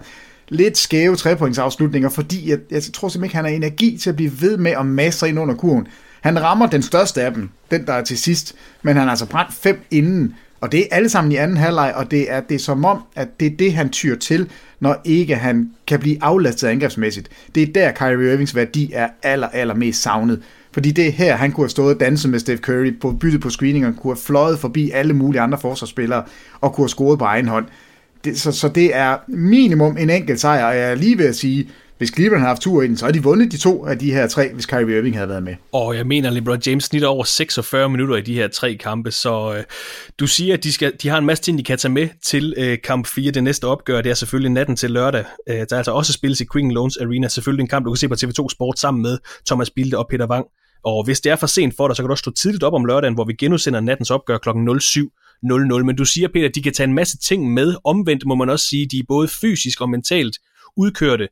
lidt skæve trepointsafslutninger, fordi jeg, jeg tror simpelthen ikke, han har energi til at blive ved med at masse ind under kurven. Han rammer den største af dem, den der er til sidst, men han har altså brændt fem inden, og det er alle sammen i anden halvleg, og det er, det er som om, at det er det, han tyr til, når ikke han kan blive aflastet angrebsmæssigt. Det er der, Kyrie Irvings værdi er aller, aller mest savnet. Fordi det er her, han kunne have stået og danset med Steph Curry, på byttet på screening, og kunne have fløjet forbi alle mulige andre forsvarsspillere, og kunne have scoret på egen hånd. Det, så, så det er minimum en enkelt sejr, og jeg er lige ved at sige, hvis Cleveland har haft tur i den, så har de vundet de to af de her tre, hvis Kyrie Irving havde været med. Og jeg mener, LeBron James snitter over 46 minutter i de her tre kampe, så øh, du siger, at de, skal, de har en masse ting, de kan tage med til øh, kamp 4, det næste opgør. Det er selvfølgelig natten til lørdag. Øh, der er altså også spilles i Quicken Loans Arena. Selvfølgelig en kamp, du kan se på TV2 Sport sammen med Thomas Bilde og Peter Wang. Og hvis det er for sent for dig, så kan du også stå tidligt op om lørdagen, hvor vi genudsender nattens opgør kl. 07.00. Men du siger, Peter, at de kan tage en masse ting med. Omvendt må man også sige, at de er både fysisk og mentalt udkørte.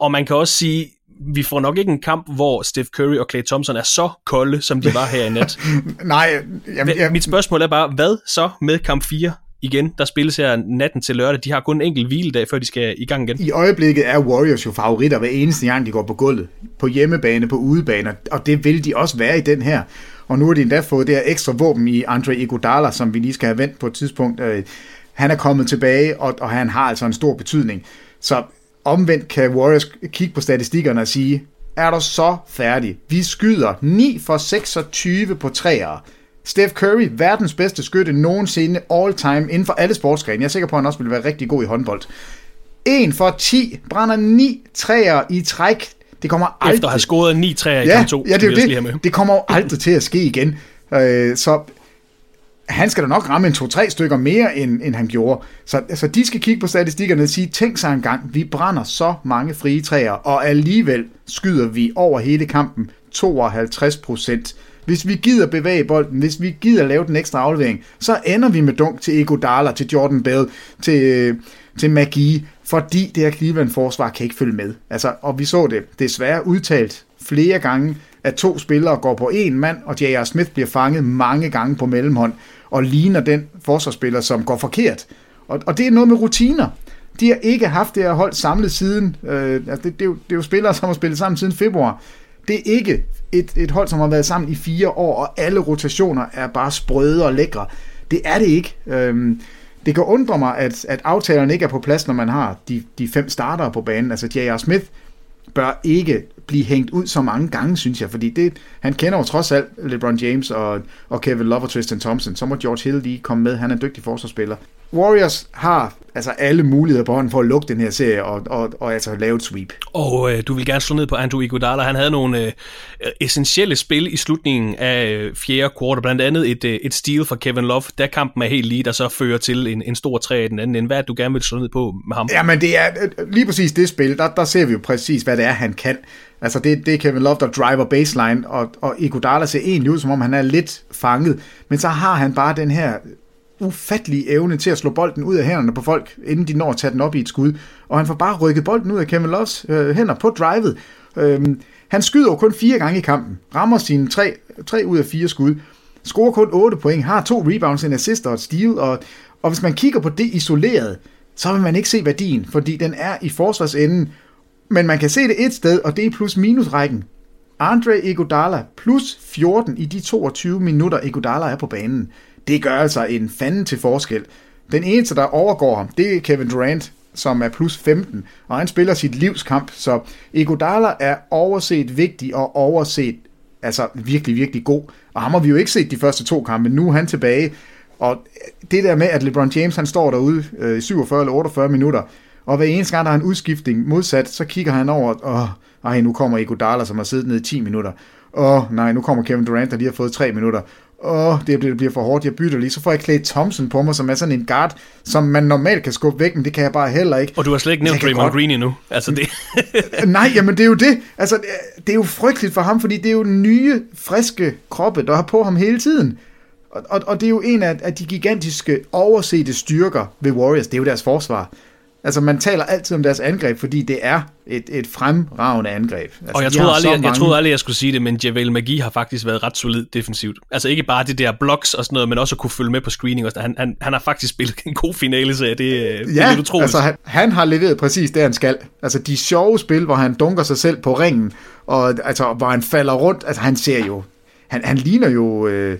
Og man kan også sige, vi får nok ikke en kamp, hvor Steph Curry og Klay Thompson er så kolde, som de var her i nat. Nej, jamen, jeg... Mit spørgsmål er bare, hvad så med kamp 4? igen, der spilles her natten til lørdag. De har kun en enkelt hviledag, før de skal i gang igen. I øjeblikket er Warriors jo favoritter hver eneste gang, de går på gulvet. På hjemmebane, på udebane, og det vil de også være i den her. Og nu har de endda fået det her ekstra våben i Andre Iguodala, som vi lige skal have vendt på et tidspunkt. Øh, han er kommet tilbage, og, og han har altså en stor betydning. Så omvendt kan Warriors kigge på statistikkerne og sige, er der så færdig? Vi skyder 9 for 26 på træer. Steph Curry, verdens bedste skytte nogensinde, all time, inden for alle sportsgrene. Jeg er sikker på, at han også ville være rigtig god i håndbold. 1 for 10, brænder 9 træer i træk. Det kommer aldrig... Efter at have scoret 9 træer i ja, kamp 2. Ja, det, er det. Med. det kommer jo aldrig til at ske igen. Øh, så han skal da nok ramme en to-tre stykker mere, end, end han gjorde. Så altså, de skal kigge på statistikkerne og sige, tænk sig engang, vi brænder så mange frie træer, og alligevel skyder vi over hele kampen 52 procent. Hvis vi gider bevæge bolden, hvis vi gider lave den ekstra aflevering, så ender vi med dunk til Egodala, til Jordan Bell, til, til McGee, fordi det her Cleveland-forsvar kan ikke følge med. Altså, og vi så det desværre udtalt flere gange, at to spillere går på en mand, og J.R. Smith bliver fanget mange gange på mellemhånd, og ligner den forsvarsspiller, som går forkert. Og, og det er noget med rutiner. De har ikke haft det her hold samlet siden. Øh, altså det, det, er jo, det er jo spillere, som har spillet sammen siden februar. Det er ikke et, et hold, som har været sammen i fire år, og alle rotationer er bare sprøde og lækre. Det er det ikke. Øhm, det kan undre mig, at, at aftalerne ikke er på plads, når man har de, de fem starter på banen. Altså J.R. Smith bør ikke blive hængt ud så mange gange, synes jeg, fordi det, han kender jo trods alt LeBron James og, og Kevin Love og Tristan Thompson. Så må George Hill lige komme med. Han er en dygtig forsvarsspiller. Warriors har altså alle muligheder på hånden for at lukke den her serie og, og, og altså lave et sweep. Og øh, du vil gerne slå ned på Andrew Iguodala. Han havde nogle øh, essentielle spil i slutningen af øh, fjerde kvartal, blandt andet et, øh, et steal fra Kevin Love, da kampen er helt lige, der så fører til en, en stor træ i den anden ende. Hvad du gerne vil slå ned på med ham? Jamen det er øh, lige præcis det spil, der, der ser vi jo præcis, hvad det er, han kan. Altså det, det er Kevin Love, der driver baseline, og, og Iguodala ser egentlig ud, som om han er lidt fanget, men så har han bare den her ufattelig evne til at slå bolden ud af hænderne på folk, inden de når at tage den op i et skud. Og han får bare rykket bolden ud af Kevin Loves øh, hænder på drivet. Øhm, han skyder jo kun fire gange i kampen, rammer sine tre, tre ud af fire skud, scorer kun 8 point, har to rebounds, en assist og et steal, og, og hvis man kigger på det isoleret, så vil man ikke se værdien, fordi den er i forsvarsenden, men man kan se det et sted, og det er plus-minus-rækken. Andre Iguodala plus 14 i de 22 minutter, Iguodala er på banen det gør altså en fanden til forskel. Den eneste, der overgår ham, det er Kevin Durant, som er plus 15, og han spiller sit livskamp, så Iguodala er overset vigtig og overset altså virkelig, virkelig god. Og ham har vi jo ikke set de første to kampe, nu er han tilbage. Og det der med, at LeBron James han står derude øh, i 47 eller 48 minutter, og hver eneste gang, der er en udskiftning modsat, så kigger han over, og ej, nu kommer Iguodala, som har siddet nede i 10 minutter. Åh, nej, nu kommer Kevin Durant, der lige har fået 3 minutter åh, det bliver, det bliver for hårdt, jeg bytter lige. Så får jeg Clay Thompson på mig, som er sådan en guard, som man normalt kan skubbe væk, men det kan jeg bare heller ikke. Og du har slet ikke nævnt Draymond godt... Green endnu. Altså det... Nej, jamen det er jo det. Altså, det er jo frygteligt for ham, fordi det er jo nye, friske kroppe, der har på ham hele tiden. Og, og, og det er jo en af, af de gigantiske oversete styrker ved Warriors, det er jo deres forsvar. Altså, man taler altid om deres angreb, fordi det er et, et fremragende angreb. Altså, og jeg troede, aldrig, mange... jeg troede aldrig, jeg skulle sige det, men Javel Magi har faktisk været ret solid defensivt. Altså ikke bare det der blocks og sådan noget, men også at kunne følge med på screening. Og han, han, han har faktisk spillet en god finale, så det, ja, det er utroligt. altså han, han har leveret præcis det, han skal. Altså de sjove spil, hvor han dunker sig selv på ringen, og altså, hvor han falder rundt, altså han ser jo, han, han ligner jo... Øh,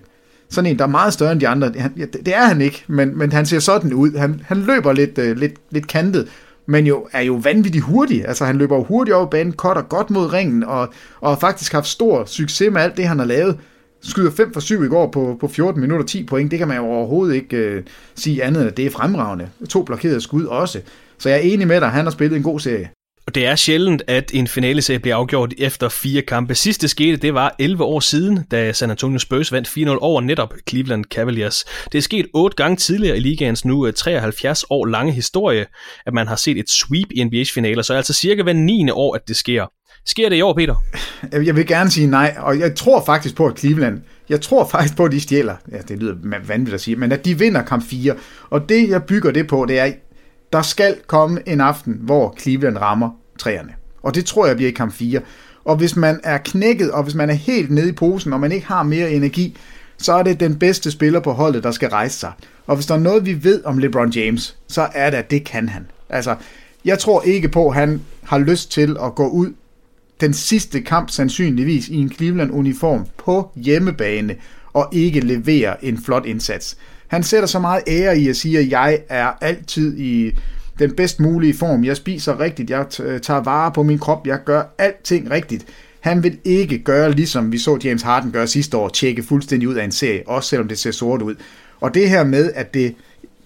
sådan en, der er meget større end de andre. Han, ja, det er han ikke, men, men han ser sådan ud. Han, han løber lidt, øh, lidt, lidt kantet, men jo er jo vanvittigt hurtig. Altså han løber hurtigt over banen, cutter godt mod ringen, og, og har faktisk haft stor succes med alt det, han har lavet. Skyder 5 for 7 i går på, på 14 minutter 10 point. Det kan man jo overhovedet ikke øh, sige andet end, at det er fremragende. To blokerede skud også. Så jeg er enig med dig, han har spillet en god serie. Og det er sjældent, at en finaleserie bliver afgjort efter fire kampe. Sidste skete, det var 11 år siden, da San Antonio Spurs vandt 4-0 over netop Cleveland Cavaliers. Det er sket otte gange tidligere i ligaens nu øh, 73 år lange historie, at man har set et sweep i NBA's finaler, så altså cirka hver 9. år, at det sker. Sker det i år, Peter? Jeg vil gerne sige nej, og jeg tror faktisk på, at Cleveland, jeg tror faktisk på, at de stjæler, ja, det lyder vanvittigt at sige, men at de vinder kamp 4. Og det, jeg bygger det på, det er, der skal komme en aften, hvor Cleveland rammer træerne. Og det tror jeg bliver i kamp 4. Og hvis man er knækket, og hvis man er helt nede i posen, og man ikke har mere energi, så er det den bedste spiller på holdet, der skal rejse sig. Og hvis der er noget, vi ved om LeBron James, så er det, at det kan han. Altså, jeg tror ikke på, at han har lyst til at gå ud den sidste kamp sandsynligvis i en Cleveland-uniform på hjemmebane og ikke levere en flot indsats. Han sætter så meget ære i at sige, at jeg er altid i den bedst mulige form. Jeg spiser rigtigt, jeg øh, tager vare på min krop, jeg gør alting rigtigt. Han vil ikke gøre, ligesom vi så James Harden gøre sidste år, tjekke fuldstændig ud af en serie, også selvom det ser sort ud. Og det her med, at det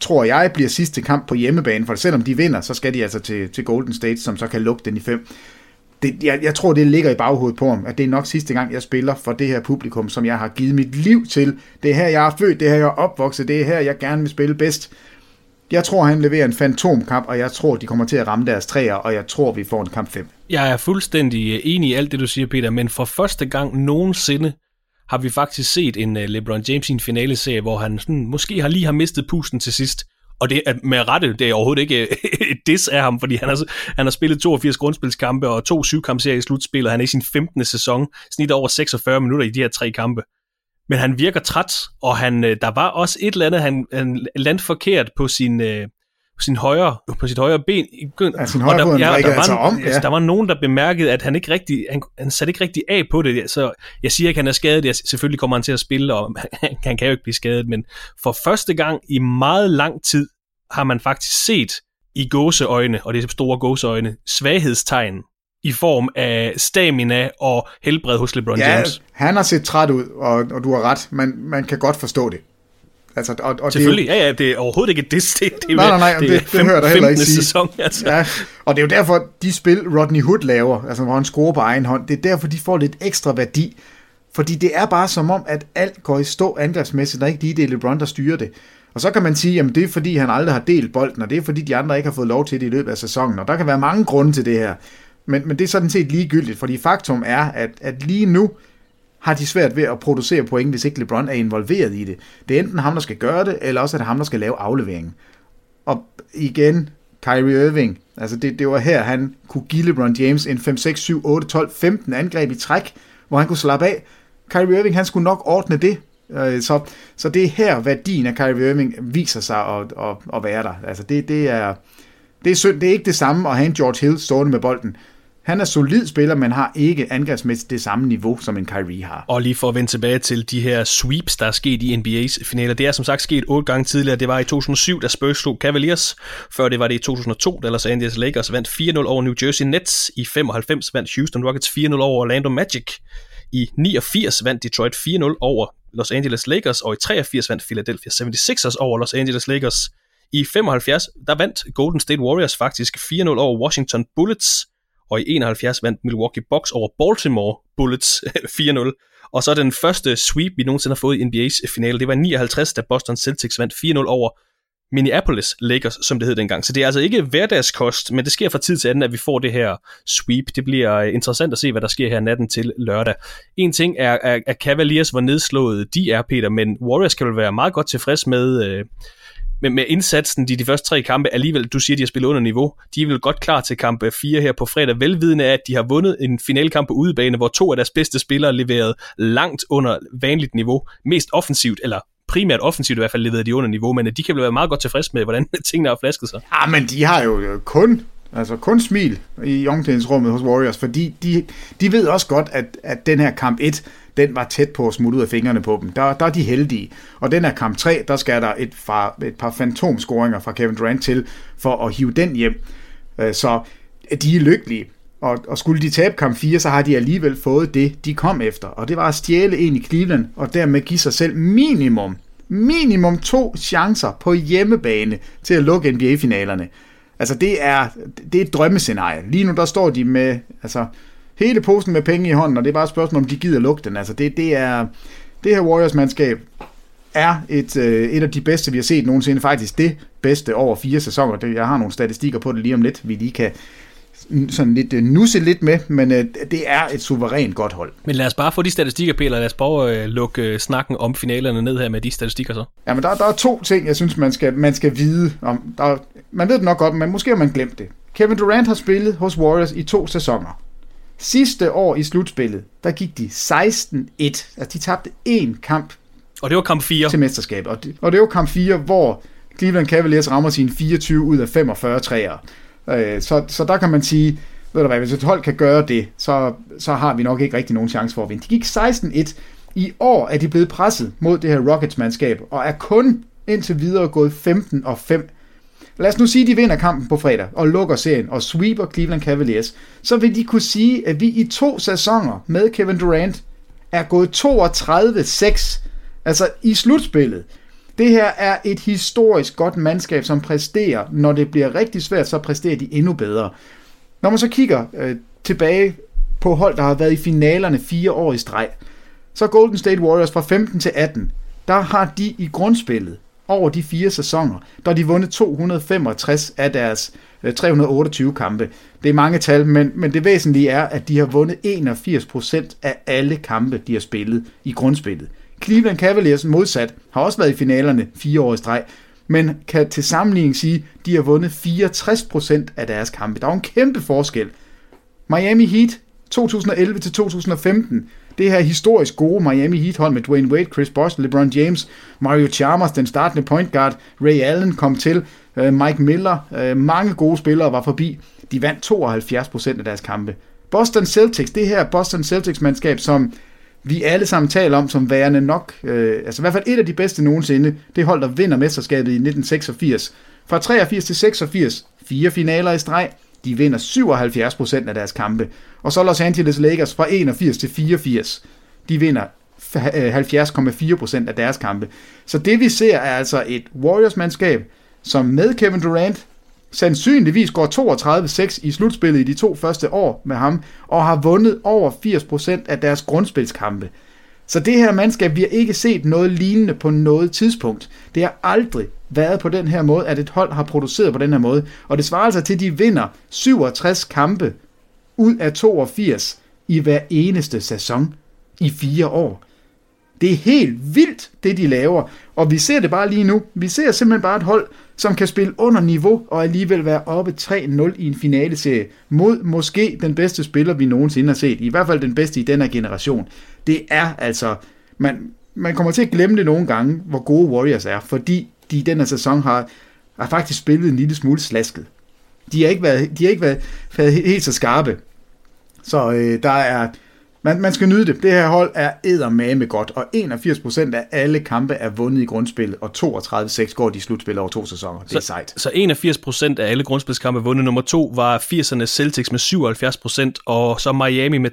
tror jeg bliver sidste kamp på hjemmebane, for selvom de vinder, så skal de altså til, til Golden State, som så kan lukke den i fem. Det, jeg, jeg tror, det ligger i baghovedet på ham, at det er nok sidste gang, jeg spiller for det her publikum, som jeg har givet mit liv til. Det er her, jeg er født, det er her, jeg er opvokset, det er her, jeg gerne vil spille bedst. Jeg tror, han leverer en fantomkamp, og jeg tror, de kommer til at ramme deres træer, og jeg tror, vi får en kamp 5. Jeg er fuldstændig øh, enig i alt det, du siger, Peter, men for første gang nogensinde har vi faktisk set en øh, LeBron James i en finaleserie, hvor han sådan, måske har lige har mistet pusten til sidst. Og det er med rette, det er overhovedet ikke et diss af ham, fordi han har, han har spillet 82 grundspilskampe og to syvkampserier i slutspil, og han er i sin 15. sæson, snit over 46 minutter i de her tre kampe. Men han virker træt, og han, øh, der var også et eller andet, han, han landte forkert på sin, øh, sin højre, på sit højre ben. Ja, sin højre der, ja, der, altså var, om, ja. der var nogen, der bemærkede, at han ikke rigtig, han, han satte ikke rigtig af på det. Så jeg siger ikke, at han er skadet. Jeg, selvfølgelig kommer han til at spille, og han, han kan jo ikke blive skadet. Men for første gang i meget lang tid har man faktisk set i gåseøjne, og det er store gåseøjne, svaghedstegn i form af stamina og helbred hos LeBron ja, James. han har set træt ud, og, og du har ret. Man, man kan godt forstå det. Altså, og, og Selvfølgelig, det er jo, ja, ja, det er overhovedet ikke det. Det, det, nej, nej, nej, det, det, det hører der heller ikke sige. Sæson, altså. ja, og det er jo derfor, de spil Rodney Hood laver, altså hvor han scorer på egen hånd, det er derfor, de får lidt ekstra værdi. Fordi det er bare som om, at alt går i stå angrebsmæssigt, når ikke lige det er LeBron, der styrer det. Og så kan man sige, at det er fordi, han aldrig har delt bolden, og det er fordi, de andre ikke har fået lov til det i løbet af sæsonen. Og der kan være mange grunde til det her. Men, men det er sådan set ligegyldigt, fordi faktum er, at, at lige nu har de svært ved at producere point, hvis ikke LeBron er involveret i det. Det er enten ham, der skal gøre det, eller også er det ham, der skal lave afleveringen. Og igen, Kyrie Irving, altså det, det var her, han kunne give LeBron James en 5, 6, 7, 8, 12, 15 angreb i træk, hvor han kunne slappe af. Kyrie Irving, han skulle nok ordne det. Øh, så, så det er her, værdien af Kyrie Irving viser sig at, at, at være der. Altså det, det, er, det er synd. Det er ikke det samme at have en George Hill stående med bolden. Han er solid spiller, men har ikke angrebsmæssigt det samme niveau, som en Kyrie har. Og lige for at vende tilbage til de her sweeps, der er sket i NBA's finaler. Det er som sagt sket otte gange tidligere. Det var i 2007, da Spurs slog Cavaliers. Før det var det i 2002, da Los Angeles Lakers vandt 4-0 over New Jersey Nets. I 95 vandt Houston Rockets 4-0 over Orlando Magic. I 89 vandt Detroit 4-0 over Los Angeles Lakers, og i 83 vandt Philadelphia 76ers over Los Angeles Lakers. I 75, der vandt Golden State Warriors faktisk 4-0 over Washington Bullets, og i 71 vandt Milwaukee Bucks over Baltimore Bullets 4-0. Og så den første sweep, vi nogensinde har fået i NBA's finale, det var i 59, da Boston Celtics vandt 4-0 over Minneapolis Lakers, som det hed dengang. Så det er altså ikke hverdagskost, men det sker fra tid til anden, at vi får det her sweep. Det bliver øh, interessant at se, hvad der sker her natten til lørdag. En ting er, at Cavaliers hvor nedslået de er, Peter, men Warriors kan vel være meget godt tilfreds med, øh, med, med indsatsen de, de første tre kampe. Alligevel, du siger, de har spillet under niveau. De er vel godt klar til kamp øh, 4 her på fredag, velvidende af, at de har vundet en finalkamp på udebane, hvor to af deres bedste spillere leverede langt under vanligt niveau. Mest offensivt, eller primært offensivt i hvert fald leverede de under niveau, men øh, de kan vel være meget godt tilfreds med, hvordan tingene har flasket sig. Ja, men de har jo øh, kun Altså kun smil i omklædningsrummet hos Warriors, fordi de, de ved også godt, at, at den her kamp 1, den var tæt på at smutte ud af fingrene på dem. Der, der er de heldige. Og den her kamp 3, der skal der et, fra, et par fantomscoringer fra Kevin Durant til, for at hive den hjem. Øh, så øh, de er lykkelige. Og, og skulle de tabe kamp 4, så har de alligevel fået det, de kom efter. Og det var at stjæle en i Cleveland, og dermed give sig selv minimum, minimum to chancer på hjemmebane til at lukke NBA-finalerne. Altså det er, det er et drømmescenarie. Lige nu der står de med altså, hele posen med penge i hånden, og det er bare et spørgsmål, om de gider lukke den. Altså det, det er, det her Warriors-mandskab er et, øh, et af de bedste, vi har set nogensinde. Faktisk det bedste over fire sæsoner. Det, jeg har nogle statistikker på det lige om lidt, vi lige kan sådan lidt uh, nusse lidt med, men uh, det er et suverænt godt hold. Men lad os bare få de statistikker, Peter. Lad os at uh, lukke uh, snakken om finalerne ned her med de statistikker så. Ja, men der, der er to ting, jeg synes, man skal, man skal vide om. Der, man ved det nok godt, men måske har man glemt det. Kevin Durant har spillet hos Warriors i to sæsoner. Sidste år i slutspillet, der gik de 16-1. Altså, de tabte én kamp. Og det var kamp 4. Til mesterskabet. Og det, og det var kamp 4, hvor Cleveland Cavaliers rammer sine 24 ud af 45 træer. Øh, så, så der kan man sige, ved du hvad, hvis et hold kan gøre det, så, så har vi nok ikke rigtig nogen chance for at vinde. De gik 16-1. I år er de blevet presset mod det her Rockets-mandskab, og er kun indtil videre gået 15 og 5. Lad os nu sige, at de vinder kampen på fredag, og lukker serien, og sweeper Cleveland Cavaliers. Så vil de kunne sige, at vi i to sæsoner med Kevin Durant er gået 32-6. Altså i slutspillet. Det her er et historisk godt mandskab, som præsterer. Når det bliver rigtig svært, så præsterer de endnu bedre. Når man så kigger øh, tilbage på hold, der har været i finalerne fire år i streg, så Golden State Warriors fra 15 til 18, der har de i grundspillet over de fire sæsoner, der de vundet 265 af deres øh, 328 kampe. Det er mange tal, men, men det væsentlige er, at de har vundet 81% af alle kampe, de har spillet i grundspillet. Cleveland Cavaliers modsat har også været i finalerne fire år i streg, men kan til sammenligning sige, at de har vundet 64% af deres kampe. Der er en kæmpe forskel. Miami Heat 2011 til 2015, det her historisk gode Miami Heat hold med Dwayne Wade, Chris Bosh, LeBron James, Mario Chalmers, den startende point guard, Ray Allen kom til, øh, Mike Miller, øh, mange gode spillere var forbi. De vandt 72% af deres kampe. Boston Celtics, det her Boston Celtics mandskab, som vi alle sammen taler om som værende nok, øh, altså i hvert fald et af de bedste nogensinde, det hold, der vinder mesterskabet i 1986. Fra 83 til 86, fire finaler i streg, de vinder 77% af deres kampe. Og så Los Angeles Lakers fra 81 til 84, de vinder 70,4% af deres kampe. Så det vi ser er altså et Warriors-mandskab, som med Kevin Durant sandsynligvis går 32-6 i slutspillet i de to første år med ham, og har vundet over 80% af deres grundspilskampe. Så det her mandskab, vi har ikke set noget lignende på noget tidspunkt. Det har aldrig været på den her måde, at et hold har produceret på den her måde. Og det svarer altså til, at de vinder 67 kampe ud af 82 i hver eneste sæson i fire år. Det er helt vildt, det de laver. Og vi ser det bare lige nu. Vi ser simpelthen bare et hold, som kan spille under niveau og alligevel være oppe 3-0 i en finaleserie mod måske den bedste spiller, vi nogensinde har set. I hvert fald den bedste i den her generation. Det er altså... Man, man kommer til at glemme det nogle gange, hvor gode Warriors er, fordi de i den her sæson har, har faktisk spillet en lille smule slasket. De har ikke været, de har ikke været, været helt så skarpe. Så øh, der er man, man skal nyde det. Det her hold er eddermame godt, og 81% af alle kampe er vundet i grundspillet, og 32-6 går de i slutspil over to sæsoner. Det er så, sejt. Så 81% af alle grundspilskampe vundet. Nummer to var 80'erne Celtics med 77%, og så Miami med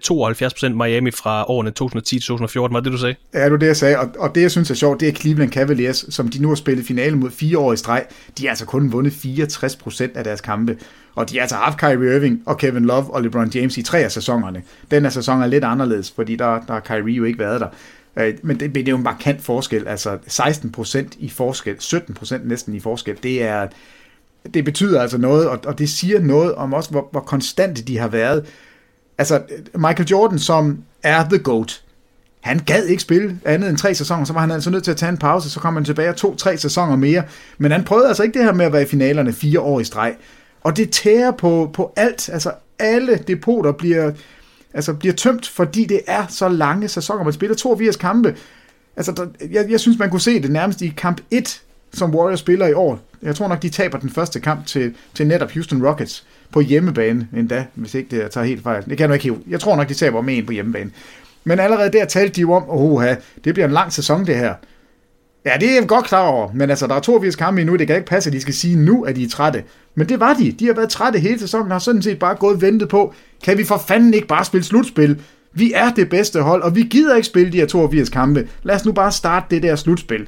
72%. Miami fra årene 2010-2014, var det du sagde? Ja, det var det, jeg sagde. Og, og det, jeg synes er sjovt, det er Cleveland Cavaliers, som de nu har spillet finale mod fire år i streg. De har altså kun vundet 64% af deres kampe. Og de har altså haft Kyrie Irving og Kevin Love og LeBron James i tre af sæsonerne. Den her sæson er lidt anderledes, fordi der, der har Kyrie jo ikke været der. Øh, men det, det er jo en markant forskel. Altså 16% i forskel, 17% næsten i forskel. Det er det betyder altså noget, og, og det siger noget om også, hvor, hvor konstante de har været. Altså, Michael Jordan, som er the GOAT, han gad ikke spille andet end tre sæsoner, så var han altså nødt til at tage en pause, så kom han tilbage to-tre sæsoner mere. Men han prøvede altså ikke det her med at være i finalerne fire år i streg. Og det tærer på, på alt. Altså alle depoter bliver, altså, bliver tømt, fordi det er så lange sæsoner. Man spiller 82 kampe. Altså, der, jeg, jeg synes, man kunne se det nærmest i kamp 1, som Warriors spiller i år. Jeg tror nok, de taber den første kamp til, til netop Houston Rockets på hjemmebane endda, hvis ikke det tager helt fejl. Det kan jeg ikke hive. Jeg tror nok, de taber med en på hjemmebane. Men allerede der talte de jo om, oha, det bliver en lang sæson det her. Ja, det er jeg godt klar over, men altså, der er 82 kampe endnu, det kan ikke passe, at de skal sige nu, at de er trætte. Men det var de. De har været trætte hele sæsonen, og har sådan set bare gået og ventet på, kan vi for fanden ikke bare spille slutspil? Vi er det bedste hold, og vi gider ikke spille de her 82 kampe. Lad os nu bare starte det der slutspil.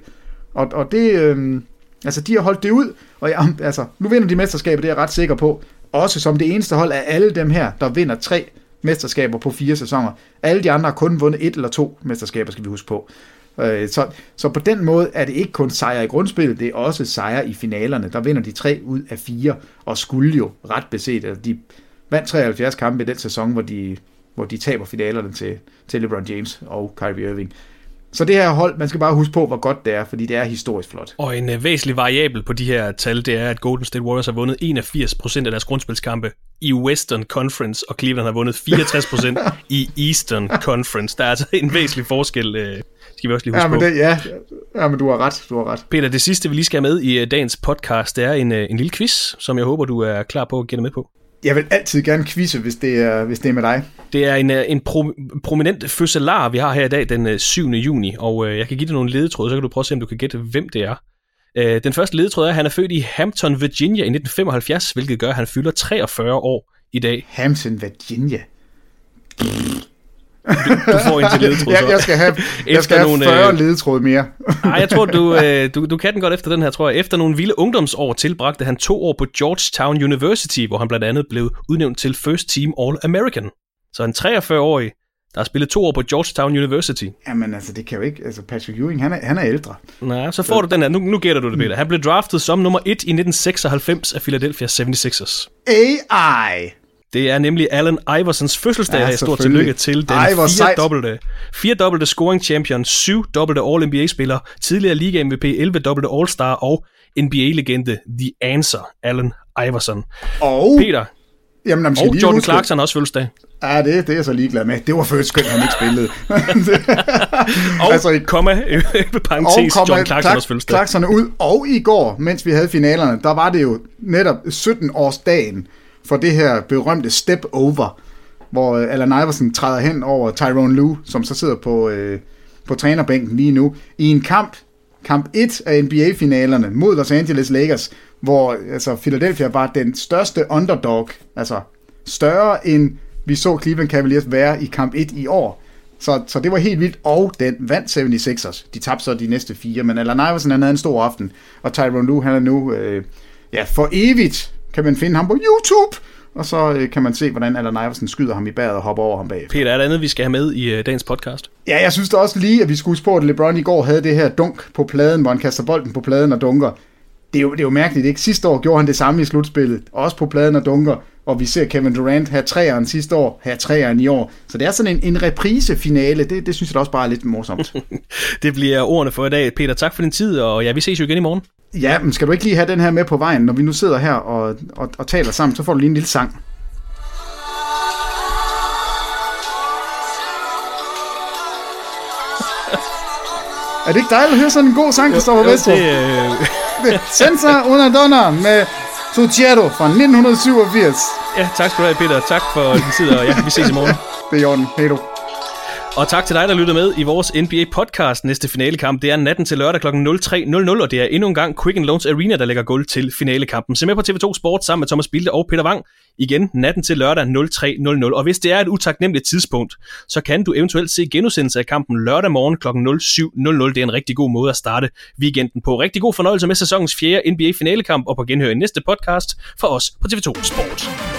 Og, og det, øh, altså, de har holdt det ud, og ja, altså, nu vinder de mesterskabet, det er jeg ret sikker på. Også som det eneste hold af alle dem her, der vinder tre mesterskaber på fire sæsoner. Alle de andre har kun vundet et eller to mesterskaber, skal vi huske på. Øh, så, så på den måde er det ikke kun sejre i grundspillet, det er også sejre i finalerne. Der vinder de tre ud af fire, og skulle jo ret beset, at de vandt 73 kampe i den sæson, hvor de, hvor de taber finalerne til, til LeBron James og Kyrie Irving. Så det her hold, man skal bare huske på, hvor godt det er, fordi det er historisk flot. Og en uh, væsentlig variabel på de her tal, det er, at Golden State Warriors har vundet 81% af deres grundspilskampe i Western Conference, og Cleveland har vundet 64% i Eastern Conference. Der er altså en væsentlig forskel, uh, skal vi også lige huske ja, men på. det, ja, ja, men du har ret, du har ret. Peter, det sidste, vi lige skal have med i uh, dagens podcast, det er en, uh, en lille quiz, som jeg håber, du er klar på at gætte med på. Jeg vil altid gerne quizze, hvis det er, hvis det er med dig. Det er en, en pro, prominent fødselar, vi har her i dag, den 7. juni, og jeg kan give dig nogle ledetråde, så kan du prøve at se, om du kan gætte, hvem det er. Den første ledetråd er, at han er født i Hampton, Virginia i 1975, hvilket gør, at han fylder 43 år i dag. Hampton, Virginia. Du, du får en til ledetråd, så. jeg, skal have, jeg skal have 40 ledetråd mere. Nej, jeg tror, du, du, du kan den godt efter den her, tror jeg. Efter nogle vilde ungdomsår tilbragte han to år på Georgetown University, hvor han blandt andet blev udnævnt til First Team All-American. Så en 43-årig der har spillet to år på Georgetown University. Jamen altså, det kan jo ikke... Altså, Patrick Ewing, han er, han er ældre. Nej, så får du den her. Nu, nu gætter du det, Peter. Han blev draftet som nummer 1 i 1996 af Philadelphia 76ers. AI! Det er nemlig Allen Iversons fødselsdag, Ja, ja, stort tillykke til den Ej, fire dobbelte, fire dobbelte scoring champion, syv dobbelte All-NBA-spiller, tidligere Liga MVP, 11 dobbelte All-Star og NBA-legende The Answer, Allen Iverson. Og... Peter, Jamen, og Jordan huske- Clarkson også fødselsdag. Ja, det, det er jeg så ligeglad med. Det var først skønt, han ikke spillede. Og Altså, i- komma, parentes, Jordan Clarkson har også fødselsdag. Clarkson ud. Og i går, mens vi havde finalerne, der var det jo netop 17-årsdagen for det her berømte step over, hvor øh, Allen Iverson træder hen over Tyrone Lue, som så sidder på, øh, på trænerbænken lige nu, i en kamp, kamp 1 af NBA-finalerne mod Los Angeles Lakers, hvor altså, Philadelphia var den største underdog, altså større end vi så Cleveland Cavaliers være i kamp 1 i år. Så, så det var helt vildt, og den vandt 76ers. De tabte så de næste fire, men Allen Iverson han havde en stor aften, og Tyrone Lue han er nu øh, ja, for evigt, kan man finde ham på YouTube, og så øh, kan man se, hvordan Allen Iverson skyder ham i bæret og hopper over ham bag. Peter, er der andet, vi skal have med i uh, dagens podcast? Ja, jeg synes da også lige, at vi skulle huske på, at LeBron i går havde det her dunk på pladen, hvor han kaster bolden på pladen og dunker. Det er jo, det er jo mærkeligt, ikke? Sidste år gjorde han det samme i slutspillet, også på pladen og dunker, og vi ser Kevin Durant have træeren sidste år, have træeren i år. Så det er sådan en, en reprise-finale, det, det synes jeg da også bare er lidt morsomt. Det bliver ordene for i dag. Peter, tak for din tid, og ja, vi ses jo igen i morgen. ja, men skal du ikke lige have den her med på vejen, når vi nu sidder her og, og, og taler sammen, så får du lige en lille sang. Er det ikke dejligt at høre sådan en god sang, Christoffer Jo, Vestrup? det, øh, Senza una donna med Succhiero fra 1987. ja, tak skal du have, Peter. Tak for din tid, og ja, vi ses i morgen. Det er i orden. Hej. Og tak til dig, der lytter med i vores NBA-podcast. Næste finalekamp, det er natten til lørdag kl. 03.00, og det er endnu en gang Quicken Loans Arena, der lægger guld til finalekampen. Se med på TV2 Sport sammen med Thomas Bilde og Peter Wang. Igen natten til lørdag 03.00. Og hvis det er et utaknemmeligt tidspunkt, så kan du eventuelt se genudsendelse af kampen lørdag morgen kl. 07.00. Det er en rigtig god måde at starte weekenden på. Rigtig god fornøjelse med sæsonens fjerde NBA-finalekamp, og på genhør i næste podcast fra os på TV2 Sport.